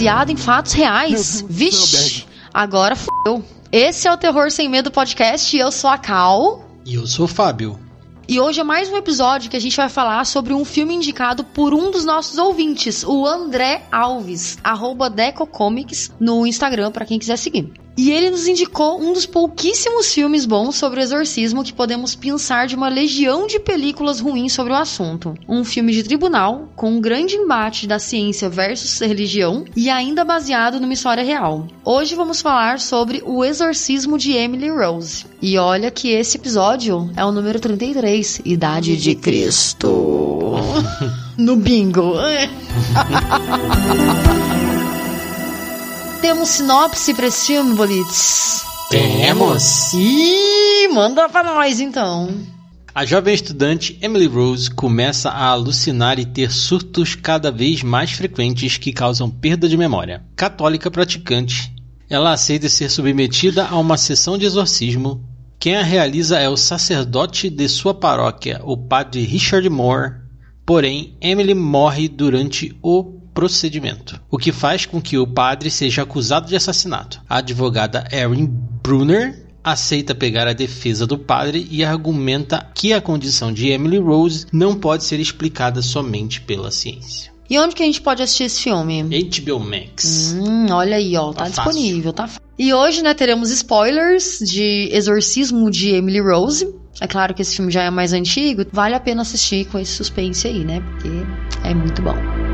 baseado em fatos reais. Vixe, agora fodeu. Esse é o Terror Sem Medo Podcast e eu sou a Cal. E eu sou o Fábio. E hoje é mais um episódio que a gente vai falar sobre um filme indicado por um dos nossos ouvintes, o André Alves, arroba Decocomics, no Instagram, para quem quiser seguir. E ele nos indicou um dos pouquíssimos filmes bons sobre o exorcismo que podemos pensar de uma legião de películas ruins sobre o assunto. Um filme de tribunal, com um grande embate da ciência versus religião e ainda baseado numa história real. Hoje vamos falar sobre O Exorcismo de Emily Rose. E olha que esse episódio é o número 33, Idade de Cristo. no bingo. Temos sinopse pra esse filme, Bolitz? Temos! Ih, manda pra nós então. A jovem estudante Emily Rose começa a alucinar e ter surtos cada vez mais frequentes que causam perda de memória. Católica praticante, ela aceita ser submetida a uma sessão de exorcismo. Quem a realiza é o sacerdote de sua paróquia, o padre Richard Moore. Porém, Emily morre durante o procedimento, o que faz com que o padre seja acusado de assassinato. A advogada Erin Brunner aceita pegar a defesa do padre e argumenta que a condição de Emily Rose não pode ser explicada somente pela ciência. E onde que a gente pode assistir esse filme? HBO Max. Hum, olha aí, ó, tá, Tá disponível, tá fácil. E hoje, né, teremos spoilers de Exorcismo de Emily Rose. É claro que esse filme já é mais antigo, vale a pena assistir com esse suspense aí, né? Porque é muito bom.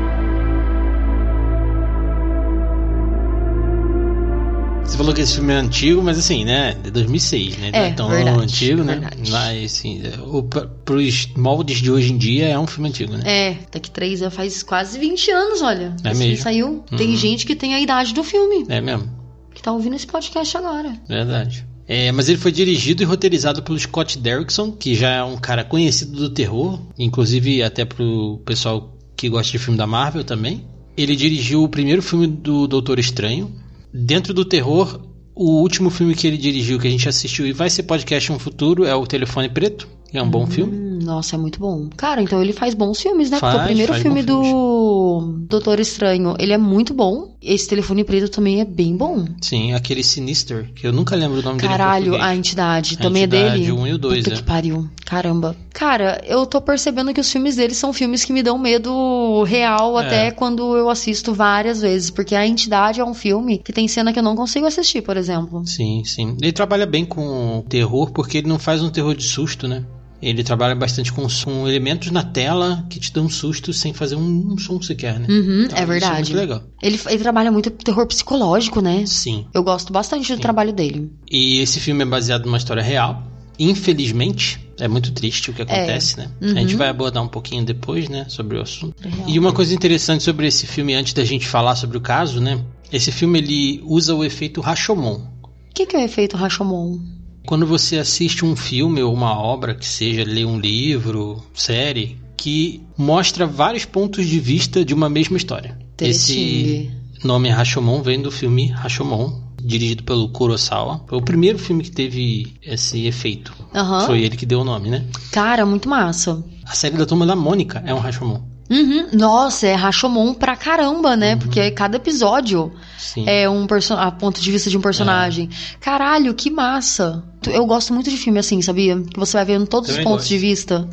Você falou que esse filme é antigo, mas assim, né? De 2006, né? É, tão verdade, antigo, né? verdade. Mas, assim, o, pros moldes de hoje em dia é um filme antigo, né? É, daqui três já faz quase 20 anos, olha. É Esse mesmo? saiu. Tem Uhum. gente que tem a idade do filme, É mesmo, que tá ouvindo esse podcast agora. verdade. É, mas ele foi dirigido e roteirizado pelo Scott Derrickson, que já é um cara conhecido do terror, inclusive até pro pessoal que gosta de filme da Marvel também. Ele dirigiu o primeiro filme do Doutor Estranho. Dentro do terror, o último filme que ele dirigiu, que a gente assistiu e vai ser podcast no futuro, é o Telefone Preto, que é um bom filme. Nossa, é muito bom. Cara, então ele faz bons filmes, né? Porque Faz, o primeiro filme do Doutor Estranho, ele é muito bom. Esse Telefone Preto também é bem bom. Sim, aquele Sinister, que eu nunca lembro o nome dele. em Caralho, a entidade A também Entidade, é dele. um e o dois, Puta é. que pariu. Caramba. Cara, eu tô percebendo que os filmes dele são filmes que me dão medo real É. até quando eu assisto várias vezes. Porque a entidade é um filme que tem cena que eu não consigo assistir, por exemplo. Sim, sim. Ele trabalha bem com terror porque ele não faz um terror de susto, né? Ele trabalha bastante com, com elementos na tela que te dão um susto sem fazer um, um som sequer, né? Uhum, Então, é Isso é verdade. muito legal. Ele, ele trabalha muito terror psicológico, né? Sim. Eu gosto bastante do trabalho dele. E esse filme é baseado numa história real. Infelizmente, é muito triste o que acontece, né? Uhum. A gente vai abordar um pouquinho depois, né, sobre o assunto. E uma coisa interessante sobre esse filme, antes da gente falar sobre o caso, né? Esse filme ele usa o efeito Rashomon. O que, que é o efeito Rashomon? Quando você assiste um filme ou uma obra, que seja ler um livro, série, que mostra vários pontos de vista de uma mesma história. Esse nome Rashomon vem do filme Rashomon, dirigido pelo Kurosawa. Foi o primeiro filme que teve esse efeito. Aham. Foi ele que deu o nome, né? Cara, muito massa. A série da Turma da Mônica é um Rashomon. Uhum. Nossa, é Rashomon pra caramba, né? Porque cada episódio Sim. é um a ponto de vista de um personagem. Caralho, que massa. Eu gosto muito de filme assim, sabia? Que você vai vendo todos Também os pontos gosto. de vista.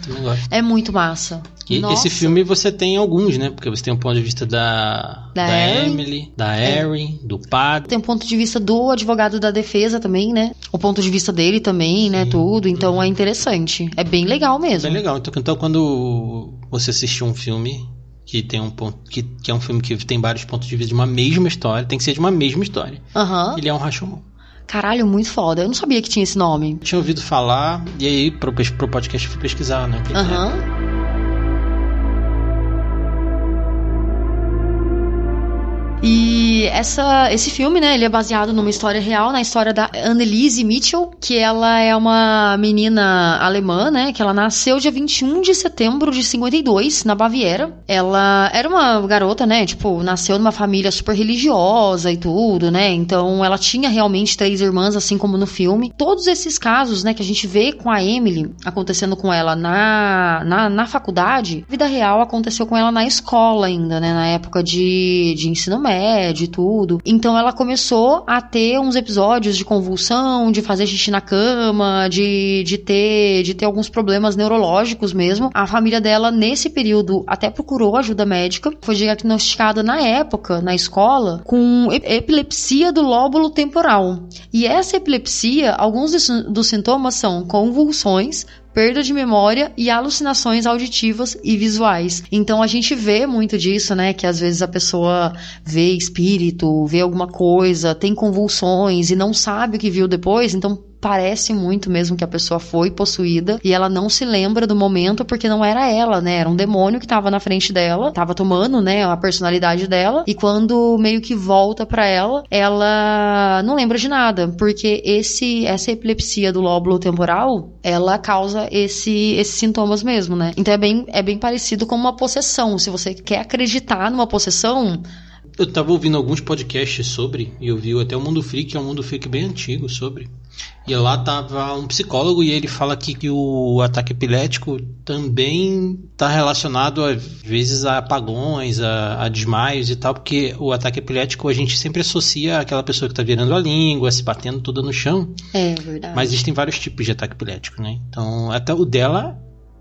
É muito massa. E Nossa. esse filme você tem alguns, né? Porque você tem o ponto de vista da, Da da. Emily, da Erin, do padre. Tem o ponto de vista do advogado da defesa também, né? O ponto de vista dele também, né? Tudo. Então é interessante. É bem legal mesmo. Bem legal. Então, então quando você assistir um filme que tem um ponto que, que é um filme que tem vários pontos de vista de uma mesma história, tem que ser de uma mesma história. Aham. Ele é um Rashomon. Caralho, muito foda. Eu não sabia que tinha esse nome. Tinha ouvido falar e aí pro, pro podcast eu fui pesquisar, né? o que que é. E essa, esse filme, né, ele é baseado numa história real, na história da Annelise Mitchell, que ela é uma menina alemã, né, que ela nasceu dia 21 de setembro de 52, na Baviera. Ela era uma garota, né, tipo, nasceu numa família super religiosa e tudo, né, então ela tinha realmente três irmãs, assim como no filme. Todos esses casos, né, que a gente vê com a Emily acontecendo com ela na, na, na faculdade, vida real aconteceu com ela na escola ainda, né, na época de, de ensino médio remédio e tudo. Então ela começou a ter uns episódios de convulsão, de fazer xixi na cama, de, de ter de ter alguns problemas neurológicos mesmo. A família dela nesse período até procurou ajuda médica, foi diagnosticada na época na escola com epilepsia do lóbulo temporal. E essa epilepsia, alguns dos sintomas são convulsões, perda de memória e alucinações auditivas e visuais. Então a gente vê muito disso, né? Que às vezes a pessoa vê espírito, vê alguma coisa, tem convulsões e não sabe o que viu depois, então parece muito mesmo que a pessoa foi possuída e ela não se lembra do momento porque não era ela, né? Era um demônio que tava na frente dela, tava tomando, né, a personalidade dela e quando meio que volta para ela, ela não lembra de nada, porque esse essa epilepsia do lóbulo temporal, ela causa esse esses sintomas mesmo, né? Então é bem é bem parecido com uma possessão. Se você quer acreditar numa possessão, eu tava ouvindo alguns podcasts sobre, e eu vi até o Mundo Freak, é um Mundo Freak bem antigo sobre. E lá tava um psicólogo e ele fala que, que o ataque epilético também está relacionado às vezes a apagões, a, a, desmaios e tal, porque o ataque epilético a gente sempre associa àquela pessoa que está virando a língua, se batendo toda no chão. É verdade. Mas existem vários tipos de ataque epilético, né? Então, até o dela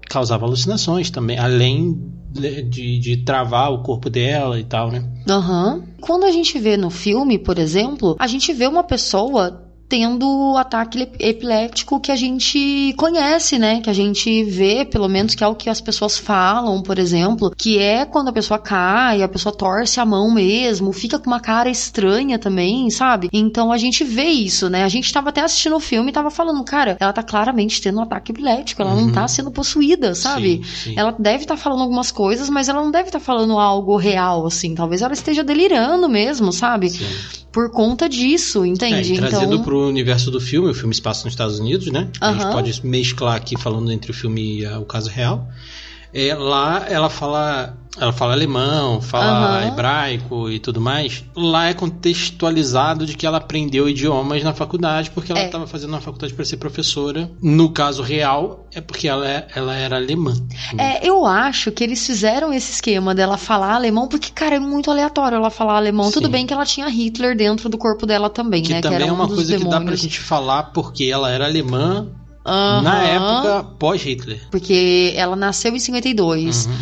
causava alucinações também, além de, de travar o corpo dela e tal, né? Aham. Uhum. Quando a gente vê no filme, por exemplo, a gente vê uma pessoa tendo o ataque epilético que a gente conhece, né? Que a gente vê, pelo menos, que é o que as pessoas falam, por exemplo, que é quando a pessoa cai, a pessoa torce a mão mesmo, fica com uma cara estranha também, sabe? Então a gente vê isso, né? A gente tava até assistindo o filme e tava falando, cara, ela tá claramente tendo um ataque epilético, ela uhum. não tá sendo possuída, sabe? Sim, sim. Ela deve estar tá falando algumas coisas, mas ela não deve estar tá falando algo real, assim. Talvez ela esteja delirando mesmo, sabe? Sim por conta disso, entende? É, então... pro universo do filme, o filme se passa nos Estados Unidos, né? A gente pode mesclar aqui falando entre o filme e o caso real. É, lá ela fala ela fala alemão, fala uhum. hebraico e tudo mais. Lá é contextualizado de que ela aprendeu idiomas na faculdade porque ela estava é. fazendo uma faculdade para ser professora. No caso real, é porque ela, é, ela era alemã. É, eu acho que eles fizeram esse esquema dela falar alemão porque, cara, é muito aleatório ela falar alemão. Sim. Tudo bem que ela tinha Hitler dentro do corpo dela também, que né? Também que era é uma coisa demônios. que dá pra gente falar porque ela era alemã Uhum. Na época pós-Hitler. Porque ela nasceu em 52. Uhum.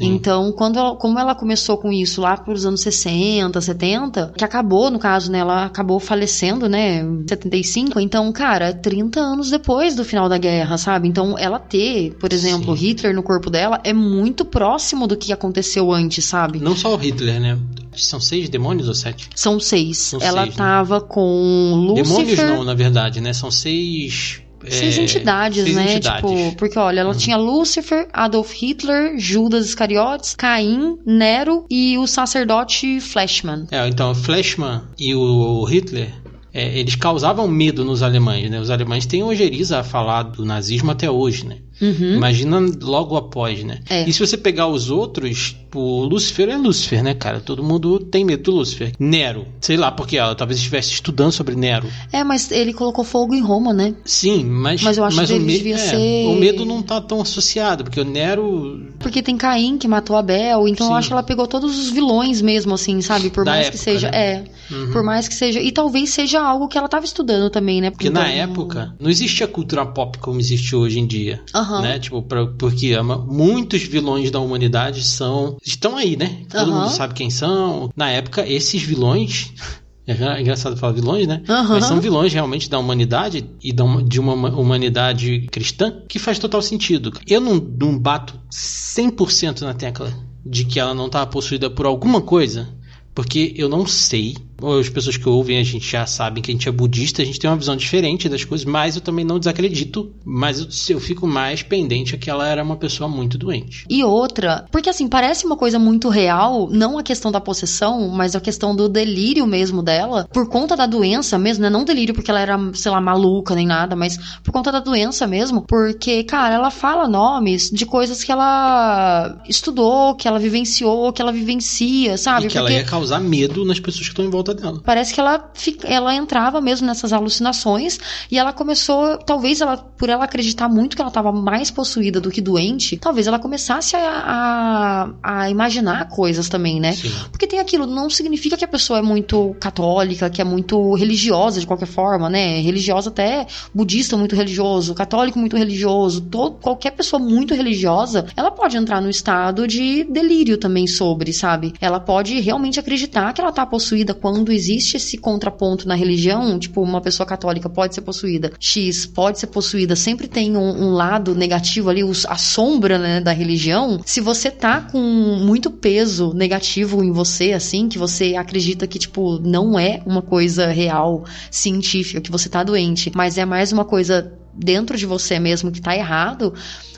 Então, quando ela, como ela começou com isso lá para os anos 60, 70, que acabou, no caso, né, ela acabou falecendo, né, em 75, então, cara, 30 anos depois do final da guerra, sabe? Então, ela ter, por exemplo, Sim. Hitler no corpo dela é muito próximo do que aconteceu antes, sabe? Não só o Hitler, né? São seis demônios ou sete? São seis. São ela seis, né? tava né? com Lúcifer... Demônios não, na verdade, né? São seis Seis é, entidades, seis né? Entidades. Tipo, porque olha, ela uhum. tinha Lúcifer, Adolf Hitler, Judas Iscariotes, Caim, Nero e o sacerdote Flashman. É, então, Flashman e o Hitler é, eles causavam medo nos alemães, né? Os alemães têm ojeriza a falar do nazismo até hoje, né? Uhum. Imagina logo após, né? É. E se você pegar os outros, o Lúcifer é Lúcifer, né, cara? Todo mundo tem medo do Lúcifer. Nero, sei lá, porque ela talvez estivesse estudando sobre Nero. É, mas ele colocou fogo em Roma, né? Sim, mas, mas eu acho mas que ele devia é, ser. O medo não tá tão associado, porque o Nero. Porque tem Caim que matou Abel, então Sim. eu acho que ela pegou todos os vilões mesmo, assim, sabe? Por da mais época, que seja. Né? É. Uhum. Por mais que seja. E talvez seja algo que ela tava estudando também, né? Porque então... na época não existia cultura pop como existe hoje em dia. Uhum. Né? Tipo, pra, porque muitos vilões da humanidade são. estão aí, né? Todo uhum. mundo sabe quem são. Na época, esses vilões. É engraçado falar vilões, né? Uhum. Mas são vilões realmente da humanidade e de uma humanidade cristã que faz total sentido. Eu não, não bato 100% na tecla de que ela não está possuída por alguma coisa, porque eu não sei as pessoas que ouvem a gente já sabem que a gente é budista, a gente tem uma visão diferente das coisas, mas eu também não desacredito, mas eu, eu fico mais pendente a que ela era uma pessoa muito doente. E outra, porque assim, parece uma coisa muito real, não a questão da possessão, mas a questão do delírio mesmo dela, por conta da doença mesmo, né? Não delírio porque ela era, sei lá, maluca nem nada, mas por conta da doença mesmo, porque, cara, ela fala nomes de coisas que ela estudou, que ela vivenciou, que ela vivencia, sabe? E que porque... ela ia causar medo nas pessoas que estão em volta volta dela. Parece que ela, ela entrava mesmo nessas alucinações e ela começou, talvez ela, por ela acreditar muito que ela estava mais possuída do que doente, talvez ela começasse a, a, a imaginar coisas também, né? Sim. Porque tem aquilo, não significa que a pessoa é muito católica, que é muito religiosa de qualquer forma, né? Religiosa até budista muito religioso, católico muito religioso, todo, qualquer pessoa muito religiosa, ela pode entrar no estado de delírio também sobre, sabe? Ela pode realmente acreditar que ela tá possuída quando existe esse contraponto na religião, tipo, uma pessoa católica pode ser possuída, X pode ser possuída, sempre tem um, um lado negativo ali, a sombra, né, da religião. Se você tá com muito peso negativo em você, assim, que você acredita que, tipo, não é uma coisa real, científica, que você tá doente, mas é mais uma coisa dentro de você mesmo que tá errado,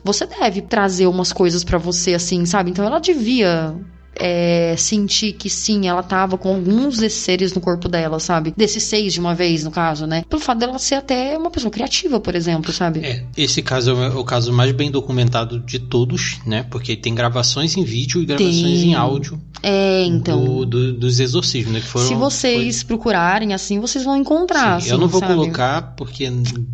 você deve trazer umas coisas para você assim, sabe? Então ela devia é, sentir que sim, ela tava com alguns desses seres no corpo dela, sabe? Desses seis de uma vez, no caso, né? Pelo fato dela ser até uma pessoa criativa, por exemplo, sabe? É, esse caso é o caso mais bem documentado de todos, né? Porque tem gravações em vídeo e gravações tem. em áudio. É, então. Do, do, dos exorcismos, né? Que foram, Se vocês foi... procurarem assim, vocês vão encontrar. Sim, assim, eu não vou sabe? colocar porque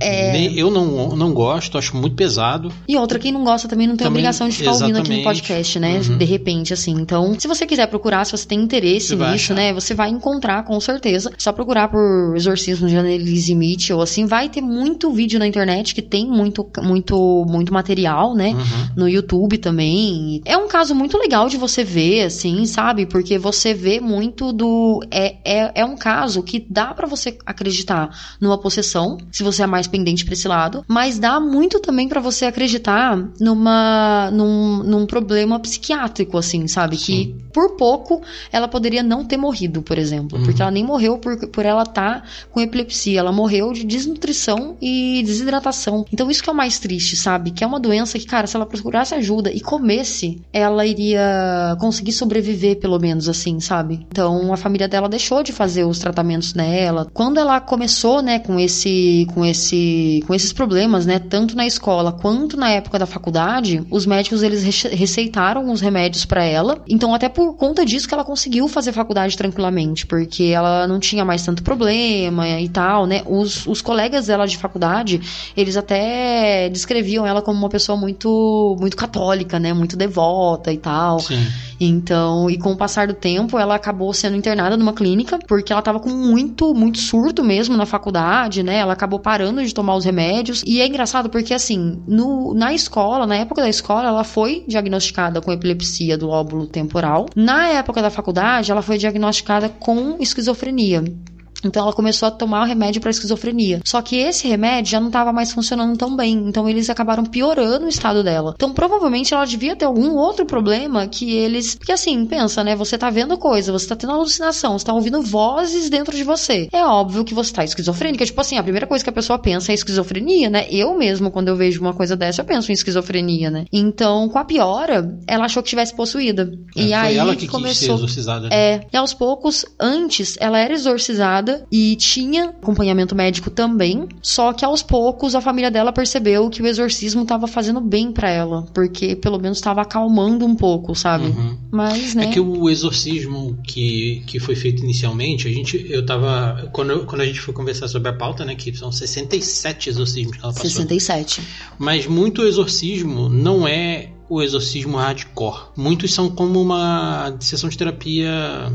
é... nem, eu não, não gosto, acho muito pesado. E outra, quem não gosta também não tem também, obrigação de ficar exatamente. ouvindo aqui no podcast, né? Uhum. De repente, assim. Então, se você quiser procurar, se você tem interesse você nisso, né? Você vai encontrar com certeza. Só procurar por exorcismo de Annelise Mitchell, assim, vai ter muito vídeo na internet que tem muito, muito, muito material, né? Uhum. No YouTube também. É um caso muito legal de você ver, assim, sabe? Porque você vê muito do. É, é, é um caso que dá para você acreditar numa possessão, se você é mais pendente pra esse lado, mas dá muito também para você acreditar numa, num, num problema psiquiátrico, assim, sabe? Sim. Que por pouco ela poderia não ter morrido, por exemplo. Uhum. Porque ela nem morreu por, por ela estar tá com epilepsia. Ela morreu de desnutrição e desidratação. Então isso que é o mais triste, sabe? Que é uma doença que, cara, se ela procurasse ajuda e comesse, ela iria conseguir sobreviver, pelo menos assim, sabe? Então a família dela deixou de fazer os tratamentos nela. Quando ela começou, né, com esse, com esse, com esses problemas, né, tanto na escola quanto na época da faculdade, os médicos eles receitaram os remédios para ela. Então até por conta disso que ela conseguiu fazer faculdade tranquilamente, porque ela não tinha mais tanto problema e tal, né? Os, os colegas dela de faculdade, eles até descreviam ela como uma pessoa muito, muito católica, né? Muito devota e tal. Sim. Então, e com o passar do tempo, ela acabou sendo internada numa clínica, porque ela tava com muito, muito surto mesmo na faculdade, né? Ela acabou parando de tomar os remédios. E é engraçado porque, assim, no, na escola, na época da escola, ela foi diagnosticada com epilepsia do lóbulo temporal. Na época da faculdade, ela foi diagnosticada com esquizofrenia. Então ela começou a tomar o remédio para esquizofrenia. Só que esse remédio já não estava mais funcionando tão bem. Então eles acabaram piorando o estado dela. Então provavelmente ela devia ter algum outro problema que eles. Porque assim, pensa, né? Você tá vendo coisa, você tá tendo alucinação, você tá ouvindo vozes dentro de você. É óbvio que você tá esquizofrênica. Tipo assim, a primeira coisa que a pessoa pensa é esquizofrenia, né? Eu mesmo, quando eu vejo uma coisa dessa, eu penso em esquizofrenia, né? Então, com a piora, ela achou que tivesse possuída. É, e aí ela que começou. Quis ser exorcizada, né? É. E aos poucos, antes, ela era exorcizada e tinha acompanhamento médico também. Só que aos poucos a família dela percebeu que o exorcismo estava fazendo bem para ela, porque pelo menos estava acalmando um pouco, sabe? Uhum. Mas, né? É que o exorcismo que, que foi feito inicialmente, a gente, eu tava. Quando, eu, quando a gente foi conversar sobre a pauta, né? Que são 67 exorcismos que ela passou. 67. Mas muito exorcismo não é o exorcismo hardcore. Muitos são como uma sessão de terapia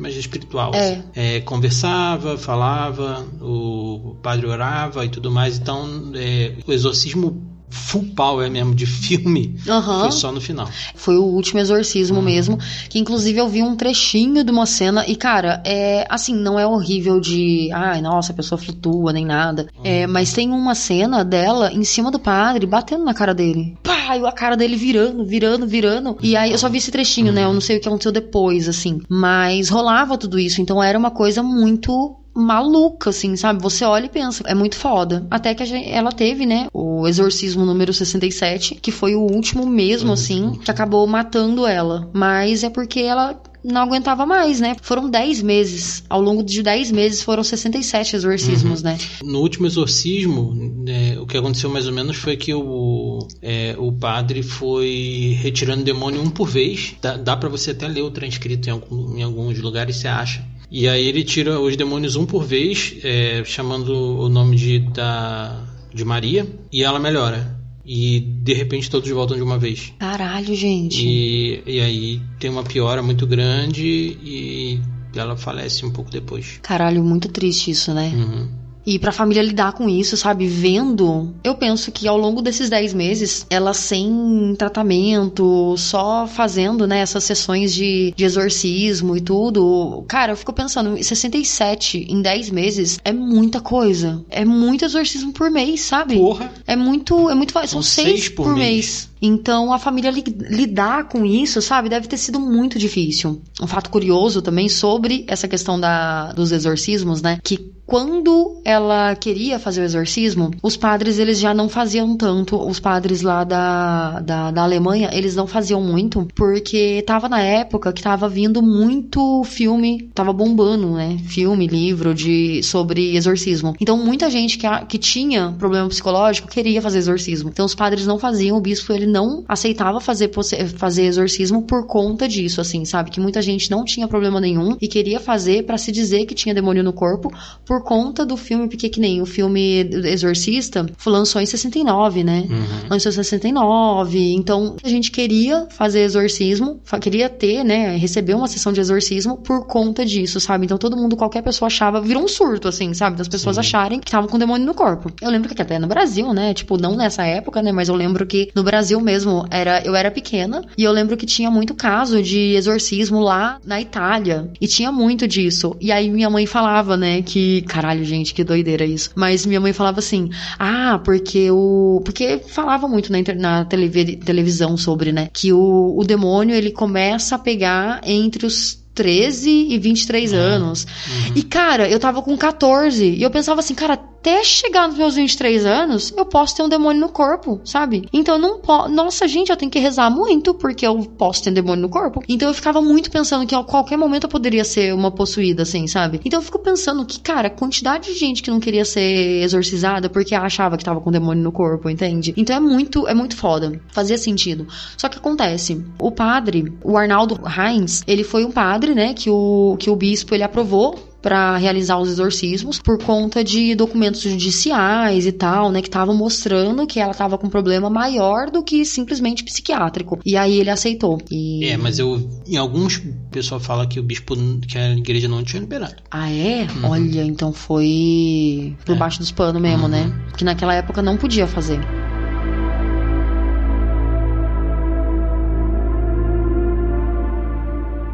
mais espiritual. É. É, conversava, falava, o padre orava e tudo mais. Então, é, o exorcismo full power mesmo de filme uhum. foi só no final. Foi o último exorcismo uhum. mesmo, que inclusive eu vi um trechinho de uma cena e cara, é assim, não é horrível de, ai, nossa, a pessoa flutua nem nada. Uhum. É, mas tem uma cena dela em cima do padre batendo na cara dele. Pá, e a cara dele virando, virando, virando. E aí eu só vi esse trechinho, né? Eu não sei o que aconteceu depois assim, mas rolava tudo isso, então era uma coisa muito maluca, assim, sabe? Você olha e pensa, é muito foda. Até que gente, ela teve, né, o exorcismo número 67, que foi o último mesmo, assim, que acabou matando ela. Mas é porque ela não aguentava mais, né? Foram 10 meses. Ao longo de 10 meses foram 67 exorcismos, uhum. né? No último exorcismo, é, o que aconteceu mais ou menos foi que o, é, o padre foi retirando demônio um por vez. Dá, dá para você até ler o transcrito em, algum, em alguns lugares, você acha E aí ele tira os demônios um por vez, é, chamando o nome de, da, de Maria, e ela melhora. E de repente todos voltam de uma vez. Caralho, gente. E, e aí tem uma piora muito grande e ela falece um pouco depois. Caralho, muito triste isso, né? Uhum. E pra família lidar com isso, sabe? Vendo, eu penso que ao longo desses 10 meses, ela sem tratamento, só fazendo, né, essas sessões de, de exorcismo e tudo. Cara, eu fico pensando, 67 em 10 meses é muita coisa. É muito exorcismo por mês, sabe? Porra! É muito, é muito, são, São seis, seis por, por mês. mês. Então a família li- lidar com isso, sabe, deve ter sido muito difícil. Um fato curioso também sobre essa questão da, dos exorcismos, né? Que quando ela queria fazer o exorcismo, os padres eles já não faziam tanto. Os padres lá da, da, da Alemanha, eles não faziam muito, porque tava na época que tava vindo muito filme, tava bombando, né? Filme, livro de sobre exorcismo. Então muita gente que, que tinha problema psicológico queria fazer exorcismo. Então os padres não faziam, o bispo ele não aceitava fazer, fazer exorcismo por conta disso, assim, sabe? Que muita gente não tinha problema nenhum e queria fazer pra se dizer que tinha demônio no corpo por conta do filme, porque que nem o filme Exorcista foi- lançou em 69, né? Uhum. Lançou em 69, então a gente queria fazer exorcismo, queria ter, né, receber uma sessão de exorcismo por conta disso, sabe? Então todo mundo, qualquer pessoa achava, virou um surto, assim, sabe? Das pessoas Sim. acharem que estavam com demônio no corpo. Eu lembro que até no Brasil, né, tipo, não nessa época, né, mas eu lembro que no Brasil mesmo, era, eu era pequena, e eu lembro que tinha muito caso de exorcismo lá na Itália, e tinha muito disso. E aí minha mãe falava, né, que, caralho, gente, que doideira isso. Mas minha mãe falava assim, ah, porque o... Porque falava muito na, na televi- televisão sobre, né, que o, o demônio, ele começa a pegar entre os 13 e 23 anos. E, cara, eu tava com 14 e eu pensava assim, cara, até chegar nos meus 23 anos, eu posso ter um demônio no corpo, sabe? Então eu não posso. Nossa, gente, eu tenho que rezar muito porque eu posso ter demônio no corpo. Então eu ficava muito pensando que a qualquer momento eu poderia ser uma possuída, assim, sabe? Então eu fico pensando que, cara, quantidade de gente que não queria ser exorcizada porque achava que tava com demônio no corpo, entende? Então é muito, é muito foda. Fazia sentido. Só que acontece, o padre, o Arnaldo Heinz, ele foi um padre, né, que o, que o bispo ele aprovou para realizar os exorcismos por conta de documentos judiciais e tal, né, que estavam mostrando que ela tava com um problema maior do que simplesmente psiquiátrico. E aí ele aceitou. E... É, mas eu. Em alguns, pessoal fala que o bispo. que a igreja não tinha liberado. Ah, é? Olha, então foi por É. baixo dos panos mesmo, né? Que naquela época não podia fazer.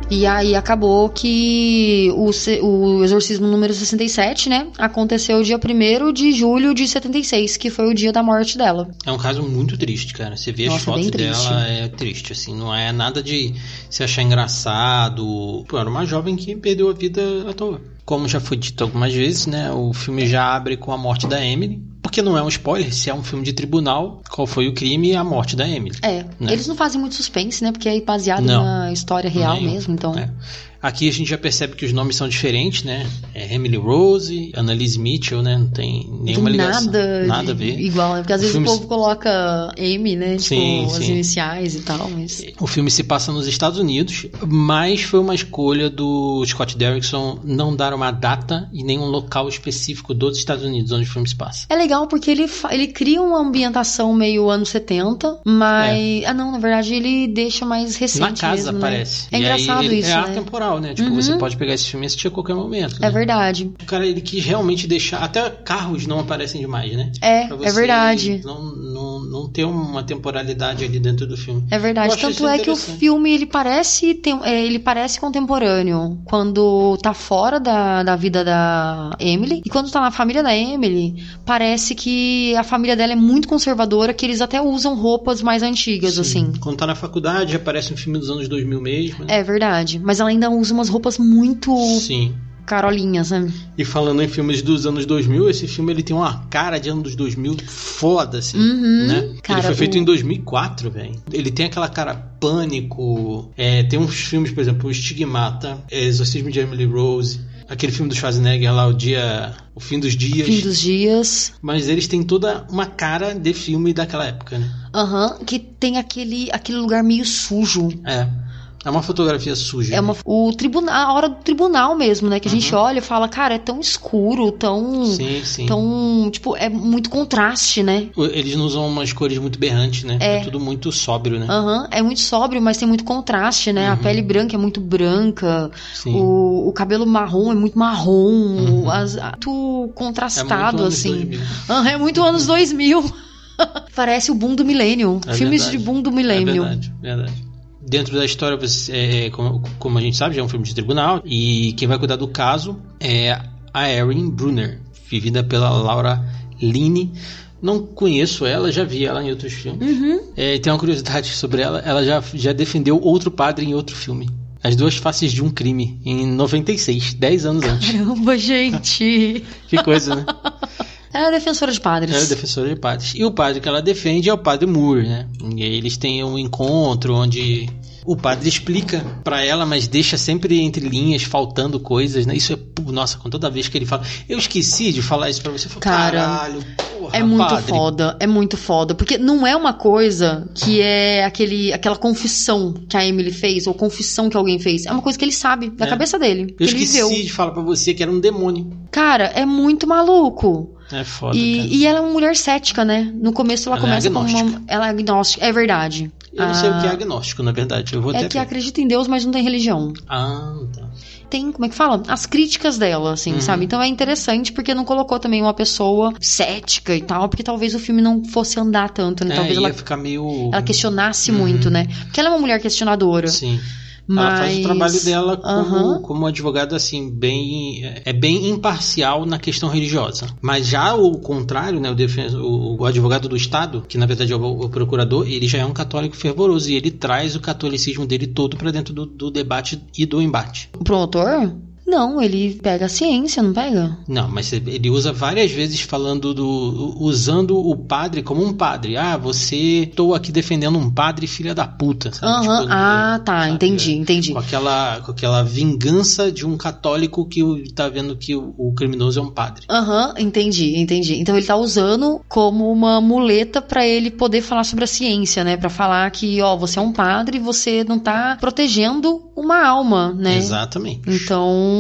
E aí acabou que o, o exorcismo número 67, né? Aconteceu dia 1 de julho de 76, que foi o dia da morte dela. É um caso muito triste, cara. Você vê as Nossa, fotos bem triste. dela, é triste, assim. Não é nada de se achar engraçado. Pô, era uma jovem que perdeu a vida à toa. Como já foi dito algumas vezes, né? O filme já abre com a morte da Emily. Porque não é um spoiler, se é um filme de tribunal, qual foi o crime e a morte da Emily. É, Né? eles não fazem muito suspense, né? Porque é baseado Não. na história real mesmo, então. É. Aqui a gente já percebe que os nomes são diferentes, né? É Emily Rose, Annalise Mitchell, né? Não tem nenhuma Tem ligação. nada, Nada a ver. igual, né? Porque às O vezes filme o povo coloca M, né? Tipo, Sim, as sim. iniciais e tal, mas. O filme se passa nos Estados Unidos, mas foi uma escolha do Scott Derrickson não dar uma data e nenhum local específico dos Estados Unidos onde o filme se passa. É legal porque ele, ele cria uma ambientação meio anos 70, mas. Ah, não, na verdade ele deixa mais recente. Na casa mesmo, né? aparece. É E engraçado isso, é né? atemporal, né? Tipo, Uhum. você pode pegar esse filme e assistir a qualquer momento. É né? verdade. O cara ele quis realmente deixar. Até carros não aparecem demais, né? É, é verdade. Não, não, não ter uma temporalidade ali dentro do filme. É verdade. Tanto é que o filme ele parece tem, é, ele parece contemporâneo quando tá fora da, da vida da Emily e quando tá na família da Emily parece que a família dela é muito conservadora que eles até usam roupas mais antigas Sim. assim. Quando tá na faculdade, aparece um filme dos anos 2000 mesmo. né? É verdade. Mas ela ainda usa umas roupas muito Sim. carolinhas, né? E falando em filmes dos anos 2000, esse filme ele tem uma cara de anos 2000 foda, assim, Uhum. né? Cara, ele foi feito o- em 2004, velho. Ele tem aquela cara pânico. É, tem uns filmes, por exemplo, o Estigmata, é, Exorcismo de Emily Rose, aquele filme do Schwarzenegger lá, o dia... O Fim dos Dias. Fim dos dias. Mas eles têm toda uma cara de filme daquela época, né? Aham, que tem aquele, aquele lugar meio sujo. É. É uma fotografia suja. É uma, o tribunal, a hora do tribunal mesmo, né? Que a gente olha e fala, cara, é tão escuro, tão. Sim, sim. Tão. Tipo, é muito contraste, né? Eles não usam umas cores muito berrantes, né? É. tudo muito sóbrio, né? Aham, é muito sóbrio, mas tem muito contraste, né? A pele branca é muito branca, Sim. o, o cabelo marrom é muito marrom, Uhum. as, a- muito É contrastado, muito anos assim. 2000. Aham, é muito anos 2000. Parece o boom do milênio. É Filmes verdade. de boom do É milênio. verdade, verdade. Dentro da história, é, é, como, como a gente sabe, já é um filme de tribunal. E quem vai cuidar do caso é a Erin Brunner, vivida pela Laura Linney. Não conheço ela, já vi ela em outros filmes. Uhum. É, e tem uma curiosidade sobre ela: ela já, já defendeu outro padre em outro filme. As duas faces de um crime, em 96, 10 anos antes. Caramba, gente. Que coisa, né? Ela é defensora de padres. Ela é defensora de padres. E o padre que ela defende é o padre Moore, né? E aí eles têm um encontro onde o padre explica pra ela, mas deixa sempre entre linhas faltando coisas, né? Isso é, nossa, com toda vez que ele fala, eu esqueci de falar isso pra você, falo, Cara, caralho, porra, É muito padre. foda, é muito foda. Porque não é uma coisa que é aquele, aquela confissão que a Emily fez, ou confissão que alguém fez. É uma coisa que ele sabe, da É. cabeça dele. Eu esqueci de falar pra você que era um demônio. Cara, é muito maluco. É foda. E, e ela é uma mulher cética, né? No começo ela, Ela é começa como uma. Ela é agnóstica, é verdade. Eu não sei o que é Ah, agnóstico, na verdade. Eu vou É que ver. acredita em Deus, mas não tem religião. Ah, tá. Tem, como é que fala? As críticas dela, assim, Uhum. sabe? Então é interessante porque não colocou também uma pessoa cética e tal, porque talvez o filme não fosse andar tanto, né? É, Talvez ia ela, ficar meio... ela questionasse Uhum. muito, né? Porque ela é uma mulher questionadora. Sim. Mas... Ela faz o trabalho dela como, Aham. como advogada, assim, bem. É bem imparcial na questão religiosa. Mas já o contrário, né? O, defen- o, o advogado do Estado, que na verdade é o, o procurador, ele já é um católico fervoroso e ele traz o catolicismo dele todo pra dentro do, do debate e do embate. O promotor? Não, ele pega a ciência, não pega? Não, mas ele usa várias vezes falando do. usando o padre como um padre. Ah, você. Estou aqui defendendo um padre filha da puta. sabe? Aham, Tipo, ah, tá, sabe? entendi, entendi. com aquela, com aquela vingança de um católico que tá vendo que o, o criminoso é um padre. Aham, entendi, entendi. Então ele tá usando como uma muleta pra ele poder falar sobre a ciência, né? Pra falar que, ó, você é um padre e você não tá protegendo uma alma, né? Exatamente. Então,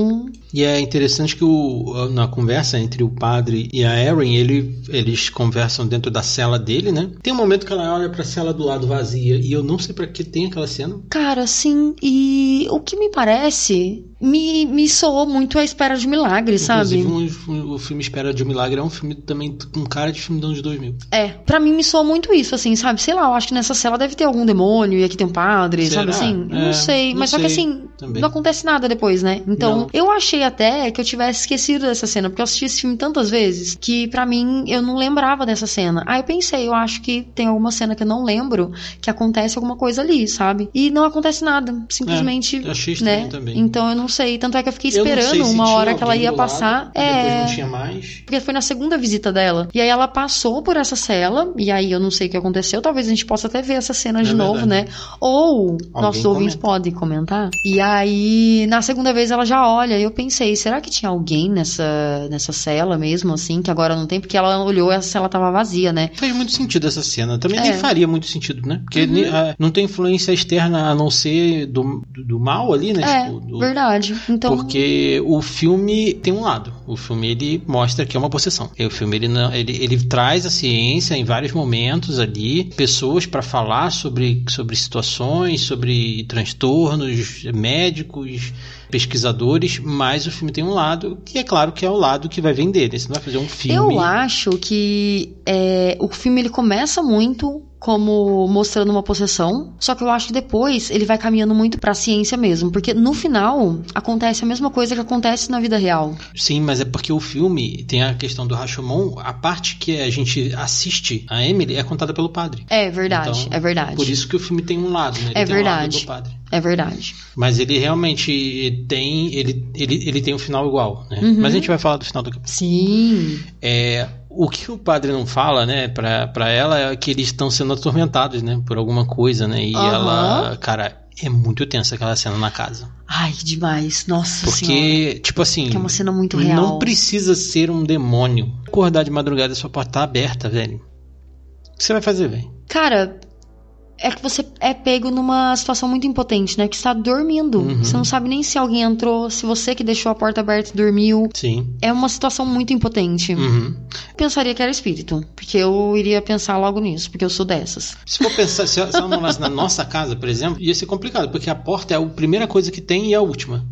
E é interessante que o, na conversa entre o padre e a Erin, ele, eles conversam dentro da cela dele, né? Tem um momento que ela olha pra cela do lado vazia e eu não sei pra que tem aquela cena. cara, sim, e o que me parece me, me soou muito a espera de milagre, sabe? Inclusive, um- o filme Espera de Milagre é um filme também com cara de filme dos anos 2000. É, pra mim me soa muito isso, assim, sabe? Sei lá, eu acho que nessa cela deve ter algum demônio e aqui tem um padre, Será? sabe assim? Eu É, não sei, não mas só que sei assim, também. não acontece nada depois, né? Então, Não. eu achei até que eu tivesse esquecido dessa cena, porque eu assisti esse filme tantas vezes que pra mim eu não lembrava dessa cena. Aí eu pensei, eu acho que tem alguma cena que eu não lembro que acontece alguma coisa ali, sabe? E não acontece nada, simplesmente, É, eu achei né? também. Então eu não sei, tanto é que eu fiquei Eu esperando se uma hora que ela alguém ia lado, passar. e é, Depois não tinha mais. porque foi na segunda visita dela. E aí ela passou por essa cela. E aí eu não sei o que aconteceu. Talvez a gente possa até ver essa cena É de novo, né? verdade. Ou nossos ouvintes podem comentar. E aí, na segunda vez, ela já olha. E eu pensei, será que tinha alguém nessa, nessa cela mesmo, assim? Que agora não tem? Porque ela olhou e a cela tava vazia, né? Faz muito sentido essa cena. Também É. nem faria muito sentido, né? Porque ni- ah, não tem influência externa a não ser do, do mal ali, né? É, Tipo, do- verdade. Então. Porque o filme tem um lado. O filme ele mostra que é uma possessão. E o filme ele, não, ele, ele traz a ciência em vários momentos ali, pessoas para falar sobre, sobre situações, sobre transtornos médicos, pesquisadores, mas o filme tem um lado que é claro que é o lado que vai vender. né? Você não vai fazer um filme. Eu acho que é, o filme ele começa muito como mostrando uma possessão, só que eu acho que depois ele vai caminhando muito pra ciência mesmo, porque no final acontece a mesma coisa que acontece na vida real. Sim, mas é porque o filme tem a questão do Rashomon, a parte que a gente assiste a Emily é contada pelo padre. É verdade, Então, é verdade. Por isso que o filme tem um lado, né? Ele É tem um lado verdade. do padre. É verdade. Mas ele realmente tem. Ele, ele, ele tem um final igual, né? Uhum. Mas a gente vai falar do final do capítulo. Sim. É, o que o padre não fala, né, pra, pra ela é que eles estão sendo atormentados, né? Por alguma coisa, né? E Aham. ela. Cara, é muito tensa aquela cena na casa. Ai, demais. Nossa senhora. Porque, tipo assim. Que é uma cena muito real. Não precisa ser um demônio. Acordar de madrugada e sua porta tá aberta, velho. O que você vai fazer, velho? Cara, é que você é pego numa situação muito impotente, né? Que está dormindo. Uhum. Você não sabe nem se alguém entrou, se você que deixou a porta aberta e dormiu. Sim. É uma situação muito impotente. Uhum. Pensaria que era espírito, porque eu iria pensar logo nisso, porque eu sou dessas. Se for pensar, se ela morasse na nossa casa, por exemplo, ia ser complicado, porque a porta é a primeira coisa que tem e a última.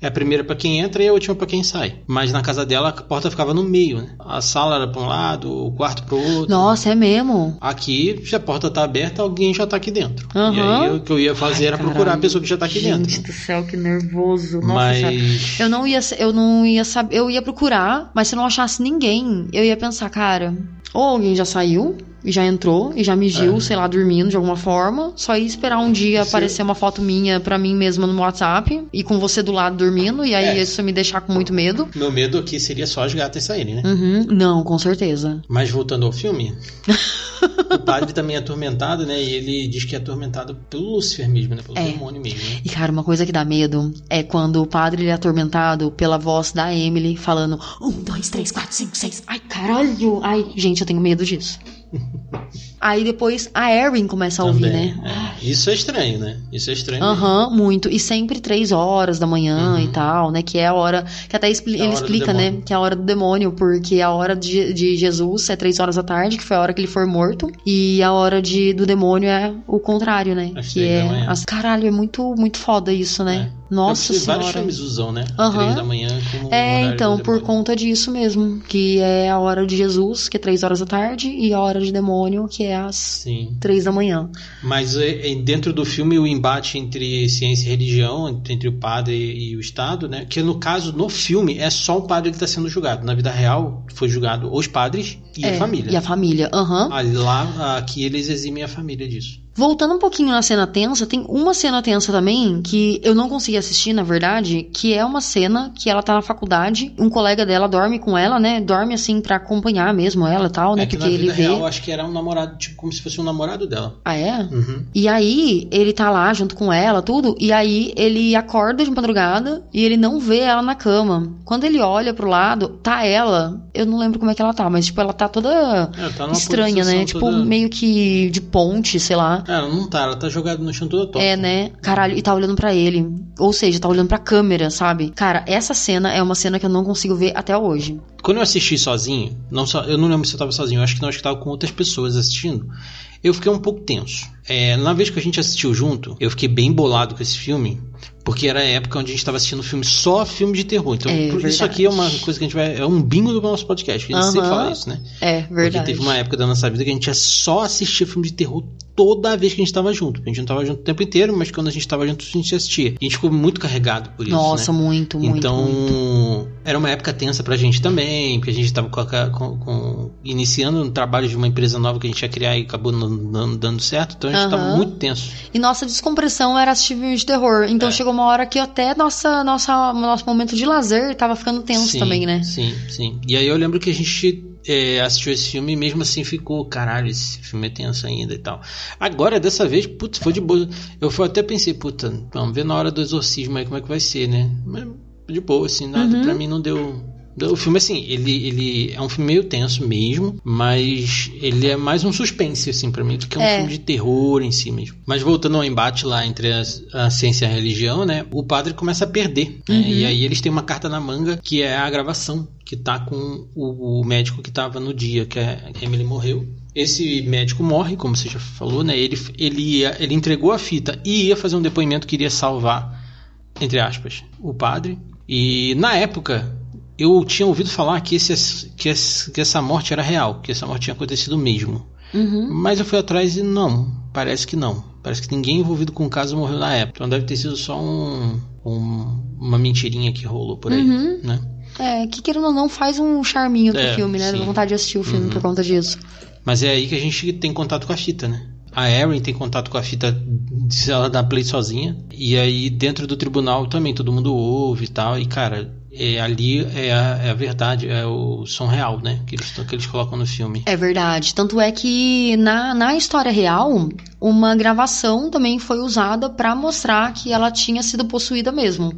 É a primeira para quem entra e a última para quem sai. Mas na casa dela a porta ficava no meio, né? A sala era para um lado, o quarto para o outro. Nossa, é mesmo? Aqui, se a porta tá aberta, alguém já tá aqui dentro. Uhum. E aí o que eu ia fazer Ai, era caralho. procurar a pessoa que já tá aqui Gente dentro. do céu, que nervoso. Nossa Mas. Eu não ia, eu não ia saber, eu ia procurar, mas se não achasse ninguém, eu ia pensar, cara, ou alguém já saiu e já entrou e já migiu, É. sei lá, dormindo de alguma forma, só ia esperar um dia aparecer uma foto minha pra mim mesma no WhatsApp e com você do lado dormindo e aí É. isso me deixar com muito medo. meu medo aqui seria só as gatas saírem, né? Uhum, não, com certeza. Mas voltando ao filme, o padre também é atormentado, né? E ele diz que é atormentado pelo Lúcifer mesmo, né? Pelo É. demônio mesmo. Né? E cara, uma coisa que dá medo é quando o padre ele é atormentado pela voz da Emily falando um, dois, três, quatro, cinco, seis. Ai, caralho! Ai, gente, eu tenho medo disso. Aí depois a Erin começa a ouvir, Também, né? é. Isso é estranho, né? Isso é estranho. Aham, muito. E sempre três horas da manhã Uhum. e tal, né? Que é a hora. Que até expli- é ele explica, né? Que é a hora do demônio, porque a hora de, de Jesus é três horas da tarde, que foi a hora que ele foi morto. E a hora de, do demônio é o contrário, né? Que é. as- caralho, é muito, muito foda isso, né? É. Nossa Eu- Vários senhora. filmes usam, né? Aham. Três da manhã como É, então, por conta disso mesmo. Que é a hora de Jesus, que é três horas da tarde, e a hora de demônio, que é às Sim. três da manhã. Mas é, é, dentro do filme o embate entre ciência e religião, entre o padre e o Estado, né? Que no caso, no filme, é só o padre que está sendo julgado. Na vida real, foi julgado os padres e É, a família. E a família, aham. Aí lá, aqui eles eximem a família disso. Voltando um pouquinho na cena tensa, tem uma cena tensa também que eu não consegui assistir, na verdade, que é uma cena que ela tá na faculdade, um colega dela dorme com ela, né? Dorme assim pra acompanhar mesmo ela e tal, né? É que Porque na ele vida vê. real, acho que era um namorado, tipo, como se fosse um namorado dela. Ah, é? Uhum. E aí, ele tá lá junto com ela, tudo, e aí ele acorda de madrugada e ele não vê ela na cama. Quando ele olha pro lado, tá ela. Eu não lembro como é que ela tá, mas tipo, ela tá toda Ela tá estranha, né? Tipo, toda- meio que de ponte, sei lá. Ela não tá, ela tá jogada no chão toda torta. É, né? Caralho, e tá olhando pra ele. Ou seja, tá olhando pra câmera, sabe? Cara, essa cena é uma cena que eu não consigo ver até hoje. Quando eu assisti sozinho, não só, eu não lembro se eu tava sozinho, eu acho que não, acho que tava com outras pessoas assistindo. Eu fiquei um pouco tenso. É, na vez que a gente assistiu junto, eu fiquei bem bolado com esse filme, porque era a época onde a gente tava assistindo filme só filme de terror. Então, É, isso verdade. aqui é uma coisa que a gente vai. É um bingo do nosso podcast, que a gente sempre Aham. fala isso, né? É, verdade. Porque teve uma época da nossa vida que a gente só assistia filme de terror toda vez que a gente tava junto. A gente não tava junto o tempo inteiro, mas quando a gente tava junto, a gente assistia. E a gente ficou muito carregado por isso. Nossa, né? muito, muito. Então, muito. era uma época tensa pra gente também, porque a gente tava com, com- com- iniciando um trabalho de uma empresa nova que a gente ia criar e acabou não, não dando certo, então a gente tava Aham. muito tenso. E nossa descompressão era assistir filme de terror. Então É. chegou uma hora que até nossa, nossa, nosso momento de lazer tava ficando tenso sim, também, né? Sim, sim. E aí eu lembro que a gente é, assistiu esse filme e mesmo assim ficou, caralho, esse filme é tenso ainda e tal. Agora, dessa vez, putz, foi de boa. Eu fui- até pensei, puta, vamos ver na hora do exorcismo aí como é que vai ser, né? Mas de boa, assim, nada, Uhum. pra mim não deu. O filme, assim, ele, ele é um filme meio tenso mesmo, mas ele é mais um suspense, assim, pra mim, do que um É. filme de terror em si mesmo. Mas voltando ao embate lá entre as- a, ciência e a religião, né? O padre começa a perder, né? Uhum. E aí eles têm uma carta na manga que é a gravação que tá com o, o médico que tava no dia que a Emily morreu. Esse médico morre, como você já falou, né? Ele, ele, ia- ele entregou a fita e ia fazer um depoimento que iria salvar, entre aspas, o padre. E na época eu tinha ouvido falar que, esse, que, esse- que essa morte era real, que essa morte tinha acontecido mesmo. Uhum. Mas eu fui atrás e não, parece que não. Parece que ninguém envolvido com o caso morreu na época. Então deve ter sido só um, um- uma mentirinha que rolou por aí, Uhum. né? É, que querendo ou não faz um charminho pro É, filme, né? Dá sim. vontade de assistir o filme Uhum. por conta disso. Mas é aí que a gente tem contato com a fita, né? A Erin tem contato com a fita se ela dá play sozinha. E aí dentro do tribunal também todo mundo ouve e tal. E cara, é, ali é a, é a verdade, é o som real, né? Que eles, que eles colocam no filme. É verdade. Tanto é que na, na história real, uma gravação também foi usada pra mostrar que ela tinha sido possuída mesmo.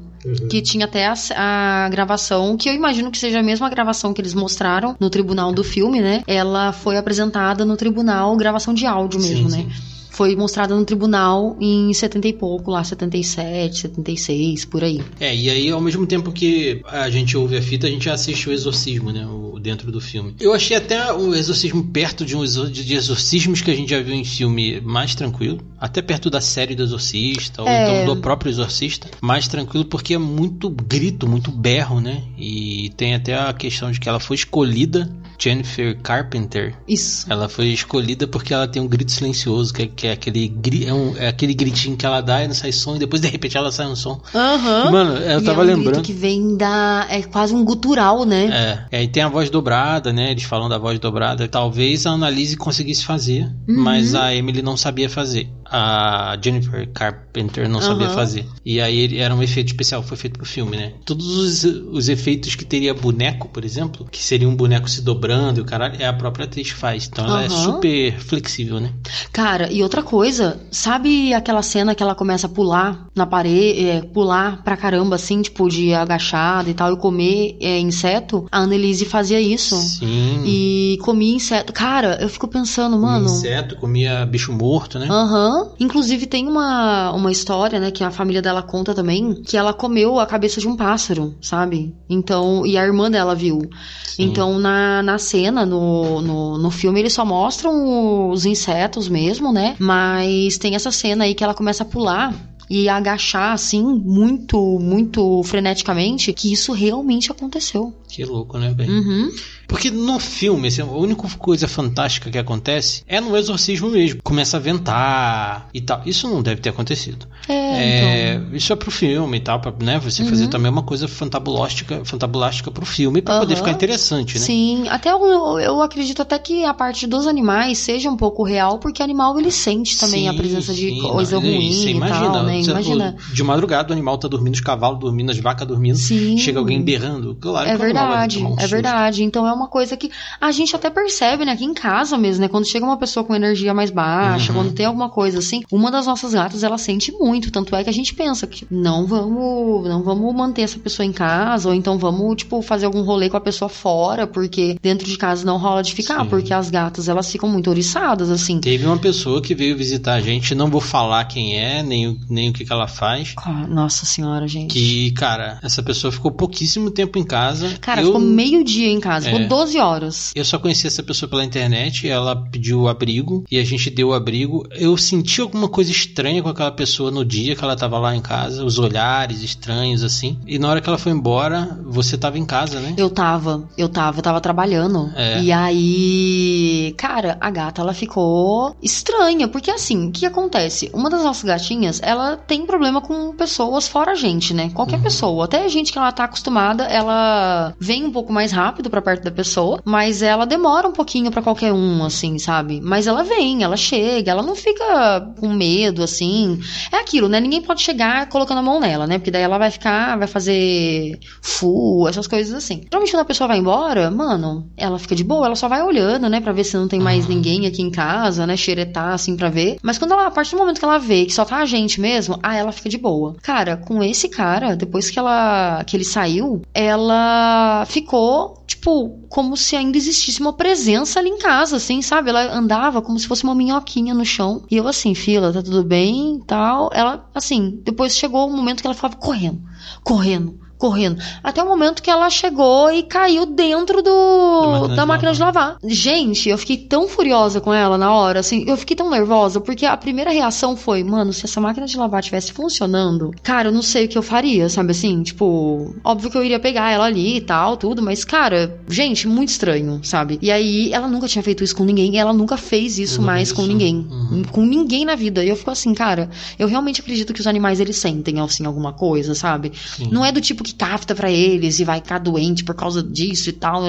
Que tinha até a, a gravação, que eu imagino que seja a mesma gravação que eles mostraram no tribunal do filme, né? Ela foi apresentada no tribunal, gravação de áudio mesmo, Sim, né? sim. Foi mostrada no tribunal em 70 e pouco, lá 77, 76, por aí. É, e aí ao mesmo tempo que a gente ouve a fita, a gente assiste o exorcismo, né? O, dentro do filme. Eu achei até o exorcismo perto de um de exorcismos que a gente já viu em filme mais tranquilo. Até perto da série do Exorcista, ou é... então do próprio Exorcista. Mais tranquilo porque é muito grito, muito berro, né? E tem até a questão de que ela foi escolhida Jennifer Carpenter. Isso. Ela foi escolhida porque ela tem um grito silencioso, que é, que é aquele, é, um, é, aquele gritinho que ela dá e não sai som, e depois de repente ela sai um som. Aham. Uhum. Mano, eu e tava é um lembrando. Que vem da. É quase um gutural, né? É. E aí tem a voz dobrada, né? Eles falam da voz dobrada. Talvez a Annalise conseguisse fazer, uhum. mas a Emily não sabia fazer a Jennifer Carpenter não sabia uhum. fazer. E aí era um efeito especial, foi feito pro filme, né? Todos os, os efeitos que teria boneco, por exemplo, que seria um boneco se dobrando e o caralho, é a própria atriz que faz. Então ela é super flexível, né? Cara, e outra coisa, sabe aquela cena que ela começa a pular na parede, é, pular pra caramba, assim, tipo, de agachada e tal, e comer é, inseto? A Annelise fazia isso. Sim. E comia inseto. Cara, eu fico pensando, mano. Comia inseto, comia bicho morto, né? Aham. Uhum. Inclusive tem uma, uma história, né, que a família dela conta também, que ela comeu a cabeça de um pássaro, sabe? Então, e a irmã dela viu. Sim. Então, na, na cena, no, no, no filme, eles só mostram os insetos mesmo, né? Mas tem essa cena aí que ela começa a pular e agachar assim muito, muito freneticamente, que isso realmente aconteceu. Que louco, né, velho? Uhum. Porque no filme, assim, a única coisa fantástica que acontece é no exorcismo mesmo. Começa a ventar e tal. Isso não deve ter acontecido. É, é então... Isso é pro filme e tal, pra né, você uhum. fazer também uma coisa fantabulástica, fantabulástica pro filme pra uhum. poder ficar interessante, né? Sim, até eu, eu acredito até que a parte dos animais seja um pouco real, porque animal ele sente também sim, a presença de sim, coisa não, ruim você imagina, e tal, né? Imagina. De madrugada o animal tá dormindo, os cavalos dormindo, as vacas dormindo, sim. chega alguém berrando. Claro é verdade, um é verdade. Então é uma coisa que a gente até percebe, né, aqui em casa mesmo, né, quando chega uma pessoa com energia mais baixa, uhum. quando tem alguma coisa assim, uma das nossas gatas, ela sente muito, tanto é que a gente pensa que não vamos, não vamos manter essa pessoa em casa, ou então vamos, tipo, fazer algum rolê com a pessoa fora, porque dentro de casa não rola de ficar, Sim. porque as gatas, elas ficam muito oriçadas, assim. Teve uma pessoa que veio visitar a gente, não vou falar quem é, nem, nem o que, que ela faz. Nossa senhora, gente. Que, cara, essa pessoa ficou pouquíssimo tempo em casa. Cara, eu... ficou meio dia em casa, é... ficou 12 horas. Eu só conheci essa pessoa pela internet, ela pediu abrigo e a gente deu o abrigo. Eu senti alguma coisa estranha com aquela pessoa no dia que ela tava lá em casa, os olhares estranhos assim. E na hora que ela foi embora, você tava em casa, né? Eu tava, eu tava, eu tava trabalhando. É. E aí, cara, a gata ela ficou estranha, porque assim, o que acontece? Uma das nossas gatinhas, ela tem problema com pessoas fora a gente, né? Qualquer uhum. pessoa, até a gente que ela tá acostumada, ela vem um pouco mais rápido para perto da pessoa, mas ela demora um pouquinho para qualquer um, assim, sabe? Mas ela vem, ela chega, ela não fica com medo, assim. É aquilo, né? Ninguém pode chegar colocando a mão nela, né? Porque daí ela vai ficar, vai fazer full, essas coisas assim. Geralmente quando a pessoa vai embora, mano, ela fica de boa, ela só vai olhando, né? Pra ver se não tem mais uhum. ninguém aqui em casa, né? Xeretar, assim, pra ver. Mas quando ela, a partir do momento que ela vê que só tá a gente mesmo, ah, ela fica de boa. Cara, com esse cara, depois que ela, que ele saiu, ela ficou, tipo, como se ainda existisse uma presença ali em casa, assim, sabe? Ela andava como se fosse uma minhoquinha no chão. E eu assim, fila, tá tudo bem, tal. Ela, assim, depois chegou o um momento que ela ficava correndo, correndo, correndo. Até o momento que ela chegou e caiu dentro do da máquina de lavar. Gente, eu fiquei tão furiosa com ela na hora, assim, eu fiquei tão nervosa, porque a primeira reação foi, mano, se essa máquina de lavar tivesse funcionando, cara, eu não sei o que eu faria, sabe assim? Tipo, óbvio que eu iria pegar ela ali e tal, tudo, mas, cara, gente, muito estranho, sabe? E aí, ela nunca tinha feito isso com ninguém, ela nunca fez isso mais isso. com ninguém. Uhum. Com ninguém na vida. E eu fico assim, cara, eu realmente acredito que os animais, eles sentem, assim, alguma coisa, sabe? Sim. Não é do tipo que cafta para eles e vai ficar doente por causa disso e tal,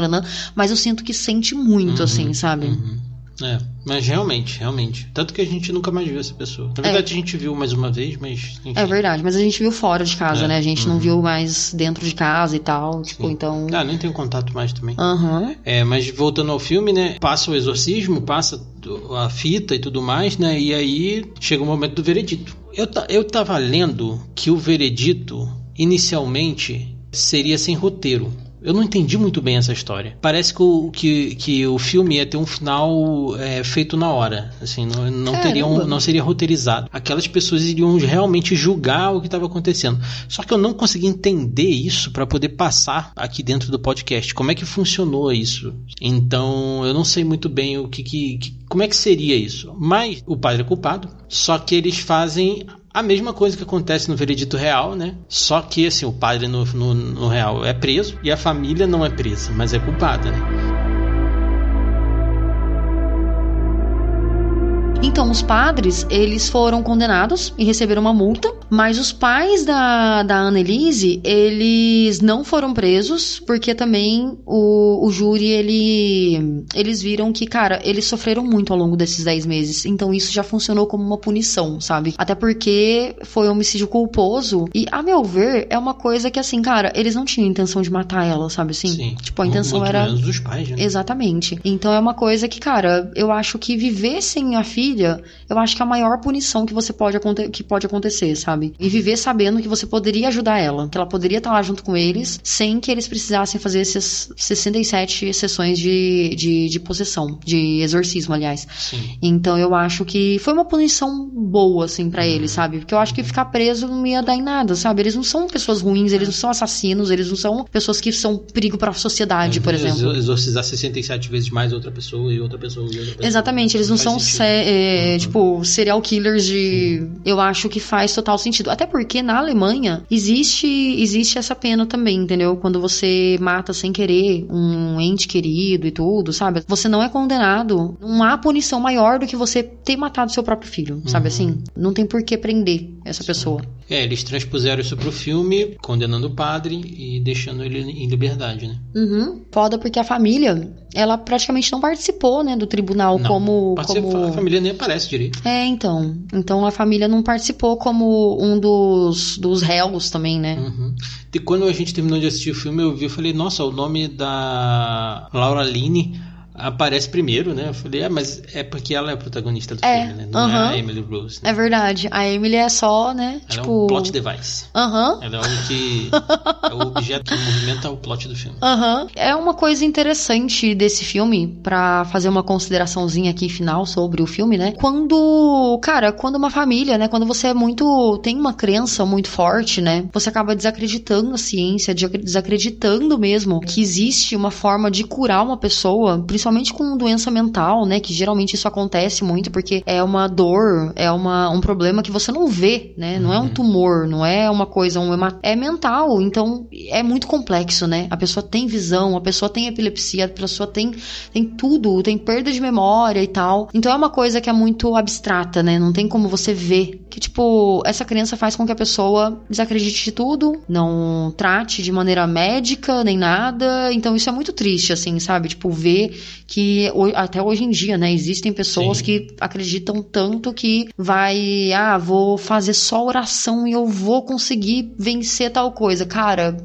mas eu sinto que sente muito, uhum, assim, sabe? Uhum. É, mas realmente, realmente. Tanto que a gente nunca mais viu essa pessoa. Na verdade, é. a gente viu mais uma vez, mas. Enfim. É verdade, mas a gente viu fora de casa, é. né? A gente uhum. não viu mais dentro de casa e tal. Tipo, Sim. então. Ah, nem tenho contato mais também. Uhum. É, mas voltando ao filme, né? Passa o exorcismo, passa a fita e tudo mais, né? E aí chega o momento do veredito. Eu, eu tava lendo que o veredito inicialmente seria sem roteiro. Eu não entendi muito bem essa história. Parece que o, que, que o filme ia ter um final é, feito na hora. Assim, não, não, teria um, não seria roteirizado. Aquelas pessoas iriam realmente julgar o que estava acontecendo. Só que eu não consegui entender isso para poder passar aqui dentro do podcast. Como é que funcionou isso? Então, eu não sei muito bem o que, que, que como é que seria isso. Mas o padre é culpado. Só que eles fazem a mesma coisa que acontece no veredito real, né? Só que assim, o padre no, no, no real é preso e a família não é presa, mas é culpada, né? Então, os padres, eles foram condenados e receberam uma multa, mas os pais da, da Annelise, eles não foram presos, porque também o, o júri, ele, eles viram que, cara, eles sofreram muito ao longo desses 10 meses, então isso já funcionou como uma punição, sabe? Até porque foi um homicídio culposo, e a meu ver, é uma coisa que, assim, cara, eles não tinham intenção de matar ela, sabe assim? Sim. Tipo, a intenção muito era... menos dos pais, né? Exatamente. Então é uma coisa que, cara, eu acho que viver sem a filha filha, eu acho que é a maior punição que você pode que pode acontecer, sabe? E viver sabendo que você poderia ajudar ela, que ela poderia estar lá junto com eles, sem que eles precisassem fazer essas 67 sessões de, de, de possessão, de exorcismo, aliás. Sim. Então eu acho que foi uma punição boa, assim, para uhum. eles, sabe? Porque eu acho que ficar preso não ia dar em nada, sabe? Eles não são pessoas ruins, eles não são assassinos, eles não são pessoas que são perigo para a sociedade, é, por exemplo. Exorcizar 67 vezes mais outra pessoa e outra pessoa e outra pessoa. Exatamente, eles não, não são é, uhum. tipo, serial killers de. Eu acho que faz total sentido. Até porque na Alemanha existe, existe essa pena também, entendeu? Quando você mata sem querer um ente querido e tudo, sabe? Você não é condenado. Não há punição maior do que você ter matado seu próprio filho, sabe uhum. assim? Não tem por que prender essa pessoa. É, eles transpuseram isso pro filme, condenando o padre e deixando ele em liberdade, né? Uhum. Foda porque a família, ela praticamente não participou, né, do tribunal não, como, como... A família nem aparece direito. É, então. Então a família não participou como um dos, dos réus também, né? Uhum. E quando a gente terminou de assistir o filme, eu vi e falei, nossa, o nome da Laura Line aparece primeiro, né? Eu falei, é, mas é porque ela é a protagonista do é, filme, né? Não uh -huh. é a Emily Rose. Né? É verdade. A Emily é só, né? Ela tipo... é um plot device. Aham. Uh -huh. Ela é o que. é o objeto que movimenta o plot do filme. Aham. Uh -huh. É uma coisa interessante desse filme, para fazer uma consideraçãozinha aqui final sobre o filme, né? Quando. Cara, quando uma família, né? Quando você é muito. tem uma crença muito forte, né? Você acaba desacreditando a ciência, desacreditando mesmo que existe uma forma de curar uma pessoa, principalmente principalmente com doença mental, né? Que geralmente isso acontece muito porque é uma dor, é uma, um problema que você não vê, né? Não é um uhum. tumor, não é uma coisa, um é mental. Então é muito complexo, né? A pessoa tem visão, a pessoa tem epilepsia, a pessoa tem, tem tudo, tem perda de memória e tal. Então é uma coisa que é muito abstrata, né? Não tem como você ver. Que, tipo, essa crença faz com que a pessoa desacredite de tudo, não trate de maneira médica nem nada. Então isso é muito triste, assim, sabe? Tipo, ver que até hoje em dia, né, existem pessoas Sim. que acreditam tanto que vai, ah, vou fazer só oração e eu vou conseguir vencer tal coisa. Cara,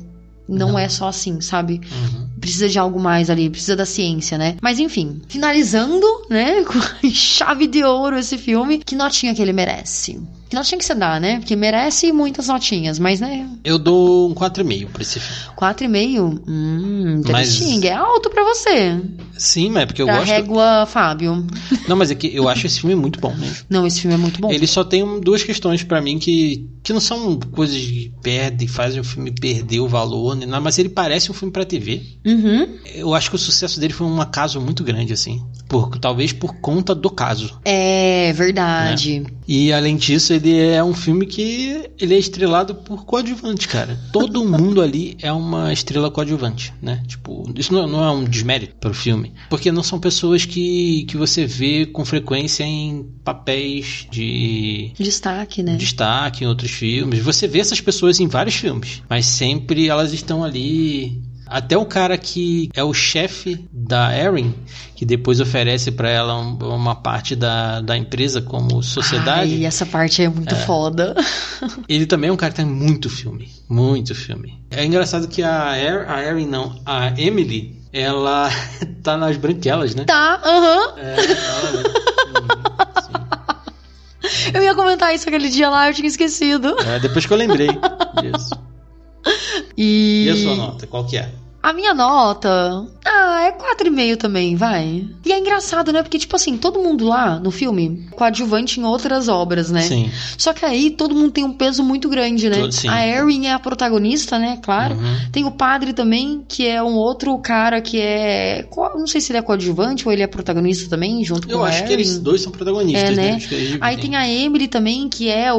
não, não. é só assim, sabe? Uhum. Precisa de algo mais ali, precisa da ciência, né? Mas enfim, finalizando, né, com chave de ouro esse filme, que notinha que ele merece? Que notinha que você dá, né? Porque merece muitas notinhas, mas né. Eu dou um 4,5 pra esse filme. 4,5? Hum, interesting. Mas... É alto pra você. Sim, mas é porque eu pra gosto. régua Fábio. Não, mas é que eu acho esse filme muito bom mesmo. Não, esse filme é muito bom. Ele só tem duas questões para mim que, que não são coisas que perdem, fazem o filme perder o valor, né? mas ele parece um filme pra TV. Uhum. Eu acho que o sucesso dele foi um acaso muito grande, assim. Por, talvez por conta do caso. É, verdade. Né? E além disso, ele é um filme que ele é estrelado por coadjuvante, cara. Todo mundo ali é uma estrela coadjuvante, né? Tipo, isso não, não é um desmérito para o filme, porque não são pessoas que, que você vê com frequência em papéis de destaque, né? Destaque em outros filmes. Você vê essas pessoas em vários filmes, mas sempre elas estão ali até o cara que é o chefe da Erin, que depois oferece para ela um, uma parte da, da empresa como sociedade. E essa parte é muito é. foda. Ele também é um cara que tem muito filme. Muito filme. É engraçado que a, er, a Erin, não, a Emily, ela tá nas branquelas, né? Tá, aham. Uhum. É, ela... Eu ia comentar isso aquele dia lá, eu tinha esquecido. É, depois que eu lembrei disso. E... e a sua nota, qual que é? A minha nota. Ah, é 4,5 também, vai. E é engraçado, né? Porque, tipo assim, todo mundo lá no filme, coadjuvante em outras obras, né? Sim. Só que aí todo mundo tem um peso muito grande, né? Todo- sim. A Erin é a protagonista, né? Claro. Uhum. Tem o padre também, que é um outro cara que é. Não sei se ele é coadjuvante ou ele é protagonista também, junto Eu com a acho que eles dois são protagonistas, É, né? Acho que eles Aí tem a Emily também, que é o,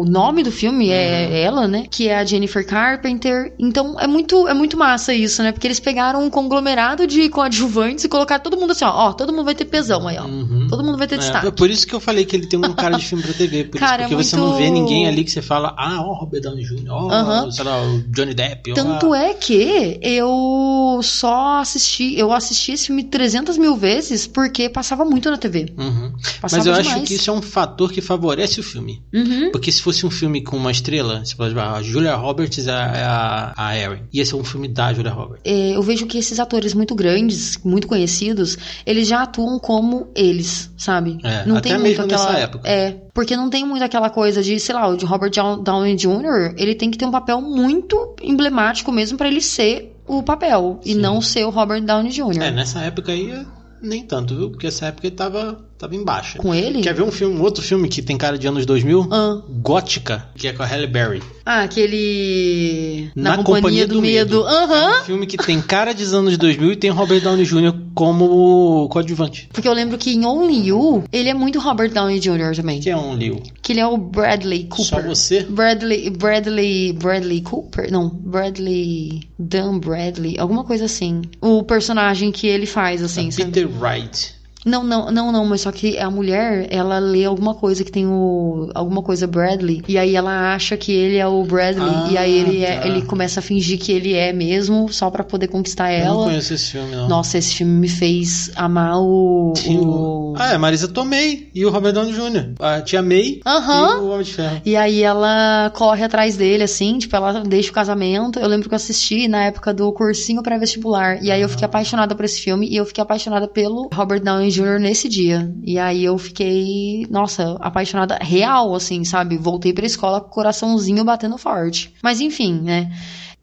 o nome do filme, Uhum. é ela, né? Que é a Jennifer Carpenter. Então é muito, é muito massa isso, né? Porque eles pegaram um conglomerado de coadjuvantes e colocaram todo mundo assim, ó, ó, todo mundo vai ter pesão aí, ó. Uhum. Todo mundo vai ter É, destaque. por isso que eu falei que ele tem um cara de filme pra TV. Por Cara, isso, porque é você muito- não vê ninguém ali que você fala, ah, ó, o Robert Downey Jr., ó, Aham. sei lá, o Johnny Depp, ó. Tanto é que eu só assisti, eu assisti esse filme 300 mil vezes porque passava muito na TV. Uhum. Mas eu acho demais. que isso é um fator que favorece o filme. Uhum. Porque se fosse um filme com uma estrela, você pode falar, a Julia Roberts é a, a Erin. Ia ser um filme da Julia Roberts. É, eu vejo que esses atores muito grandes, muito conhecidos, eles já atuam como eles, sabe? É, não até tem mesmo muito aquela nessa época. É, porque não tem muito aquela coisa de, sei lá, o de Robert Down- Downey Jr., ele tem que ter um papel muito emblemático mesmo pra ele ser o papel e Sim. não ser o Robert Downey Jr. É, nessa época aí, nem tanto, viu? Porque essa época ele tava, tava em baixa. Com ele? Quer ver um filme, um outro filme que tem cara de anos 2000? Ah, Gótica, que é com a Halle Berry. ah, aquele Na, Companhia, do, Medo. Aham. É um filme que tem cara de anos 2000 e tem Robert Downey Jr. como coadjuvante. Porque eu lembro que em Only You, ele é muito Robert Downey Jr. também. Que é um Liu. Que ele é o Bradley Cooper. Só você? Bradley, Bradley, Bradley Cooper? Não, Bradley, Dan Bradley, alguma coisa assim. O personagem que ele faz, assim, sabe? Peter Wright. Não, não, não, não, mas só que a mulher, ela lê alguma coisa que tem o. alguma coisa Bradley, e aí ela acha que ele é o Bradley, Ah, e aí ele, é, tá. ele começa a fingir que ele é mesmo, só pra poder conquistar Eu não ela. conheço esse filme, não. Nossa, esse filme me fez amar o. O... Ah, é Marisa Tomei e o Robert Downey Jr. A tia May Aham. e o Homem de Ferro. E aí ela corre atrás dele, assim, tipo, ela deixa o casamento. Eu lembro que eu assisti na época do cursinho pré-vestibular. E aí eu fiquei apaixonada por esse filme e eu fiquei apaixonada pelo Robert Downey Jr. nesse dia. E aí eu fiquei, nossa, apaixonada real, assim, sabe? Voltei pra escola com o coraçãozinho batendo forte. Mas enfim, né?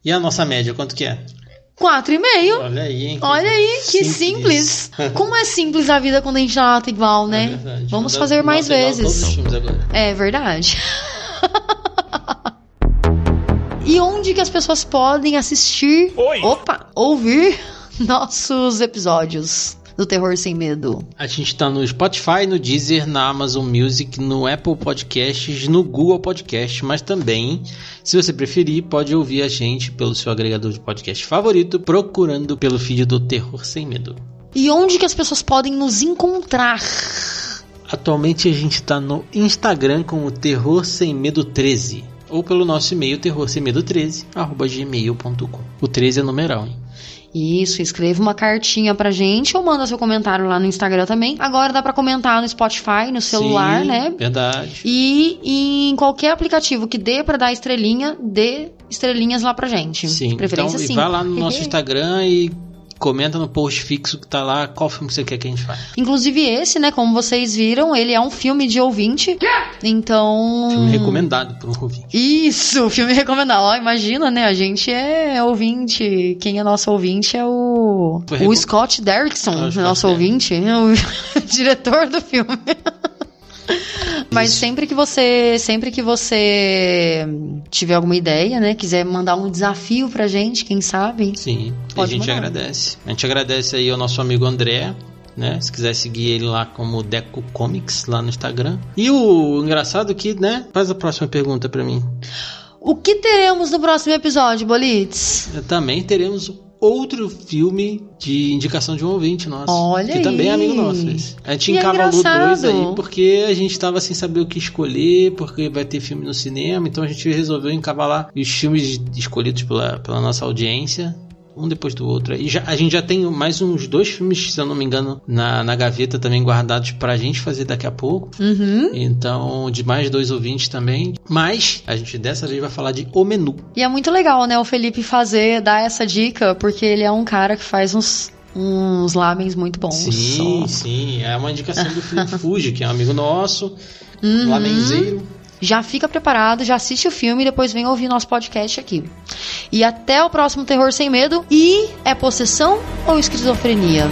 E a nossa média, quanto que é? Quatro e meio. Olha aí, hein? Olha aí, que simples. Como é simples a vida quando a gente nota igual, né? É verdade. Vamos fazer mais vezes. É verdade. e onde que as pessoas podem assistir, Oi. opa, ouvir nossos episódios do Terror Sem Medo? A gente tá no Spotify, no Deezer, na Amazon Music, no Apple Podcasts, no Google Podcast, mas também, se você preferir, pode ouvir a gente pelo seu agregador de podcast favorito, procurando pelo feed do Terror Sem Medo. E onde que as pessoas podem nos encontrar? Atualmente a gente tá no Instagram como Terror Sem Medo 13. Ou pelo nosso e-mail terrorsemmedo13, arroba gmail.com. O 13 é numeral, hein? Isso, escreva uma cartinha pra gente ou manda seu comentário lá no Instagram também. Agora dá pra comentar no Spotify, no celular, Sim, né? Verdade. E em qualquer aplicativo que dê pra dar estrelinha, dê estrelinhas lá pra gente. Sim. De preferência, então, sim. vai lá no nosso Instagram e comenta no post fixo que tá lá qual filme você quer que a gente faça. Inclusive esse, né, como vocês viram, ele é um filme de ouvinte. Então. Filme recomendado por um ouvinte. Isso, filme recomendado. Ó, imagina, né? A gente é ouvinte. Quem é nosso ouvinte é o. Foi O recom- Scott Derrickson, o Scott nosso ouvinte, é o diretor do filme. Mas Isso. sempre que você, sempre que você tiver alguma ideia, né, quiser mandar um desafio pra gente, quem sabe? Sim, a gente mandar. agradece. A gente agradece aí ao nosso amigo André, né? Se quiser seguir ele lá como Deco Comics lá no Instagram. E o engraçado que, né? Faz a próxima pergunta pra mim. O que teremos no próximo episódio, Bolitz? Também teremos outro filme de indicação de um ouvinte nosso. Olha que também é aí. amigo nosso. esse. A gente E é encavalou dois engraçado. aí porque a gente tava sem saber o que escolher, porque vai ter filme no cinema, então a gente resolveu encavalar os filmes escolhidos pela, pela nossa audiência. Um depois do outro. E já, a gente já tem mais uns dois filmes, se eu não me engano, na, na gaveta também guardados pra gente fazer daqui a pouco. Uhum. Então, de mais dois ouvintes também. Mas a gente dessa vez vai falar de O Menu. E é muito legal, né, o Felipe fazer, dar essa dica, porque ele é um cara que faz uns, uns lamens muito bons. Sim, Só. sim. É uma indicação do Felipe Fuji, que é um amigo nosso, Uhum. lamenzeiro. Já fica preparado, já assiste o filme e depois vem ouvir nosso podcast aqui. E até o próximo Terror Sem Medo. E é possessão ou esquizofrenia?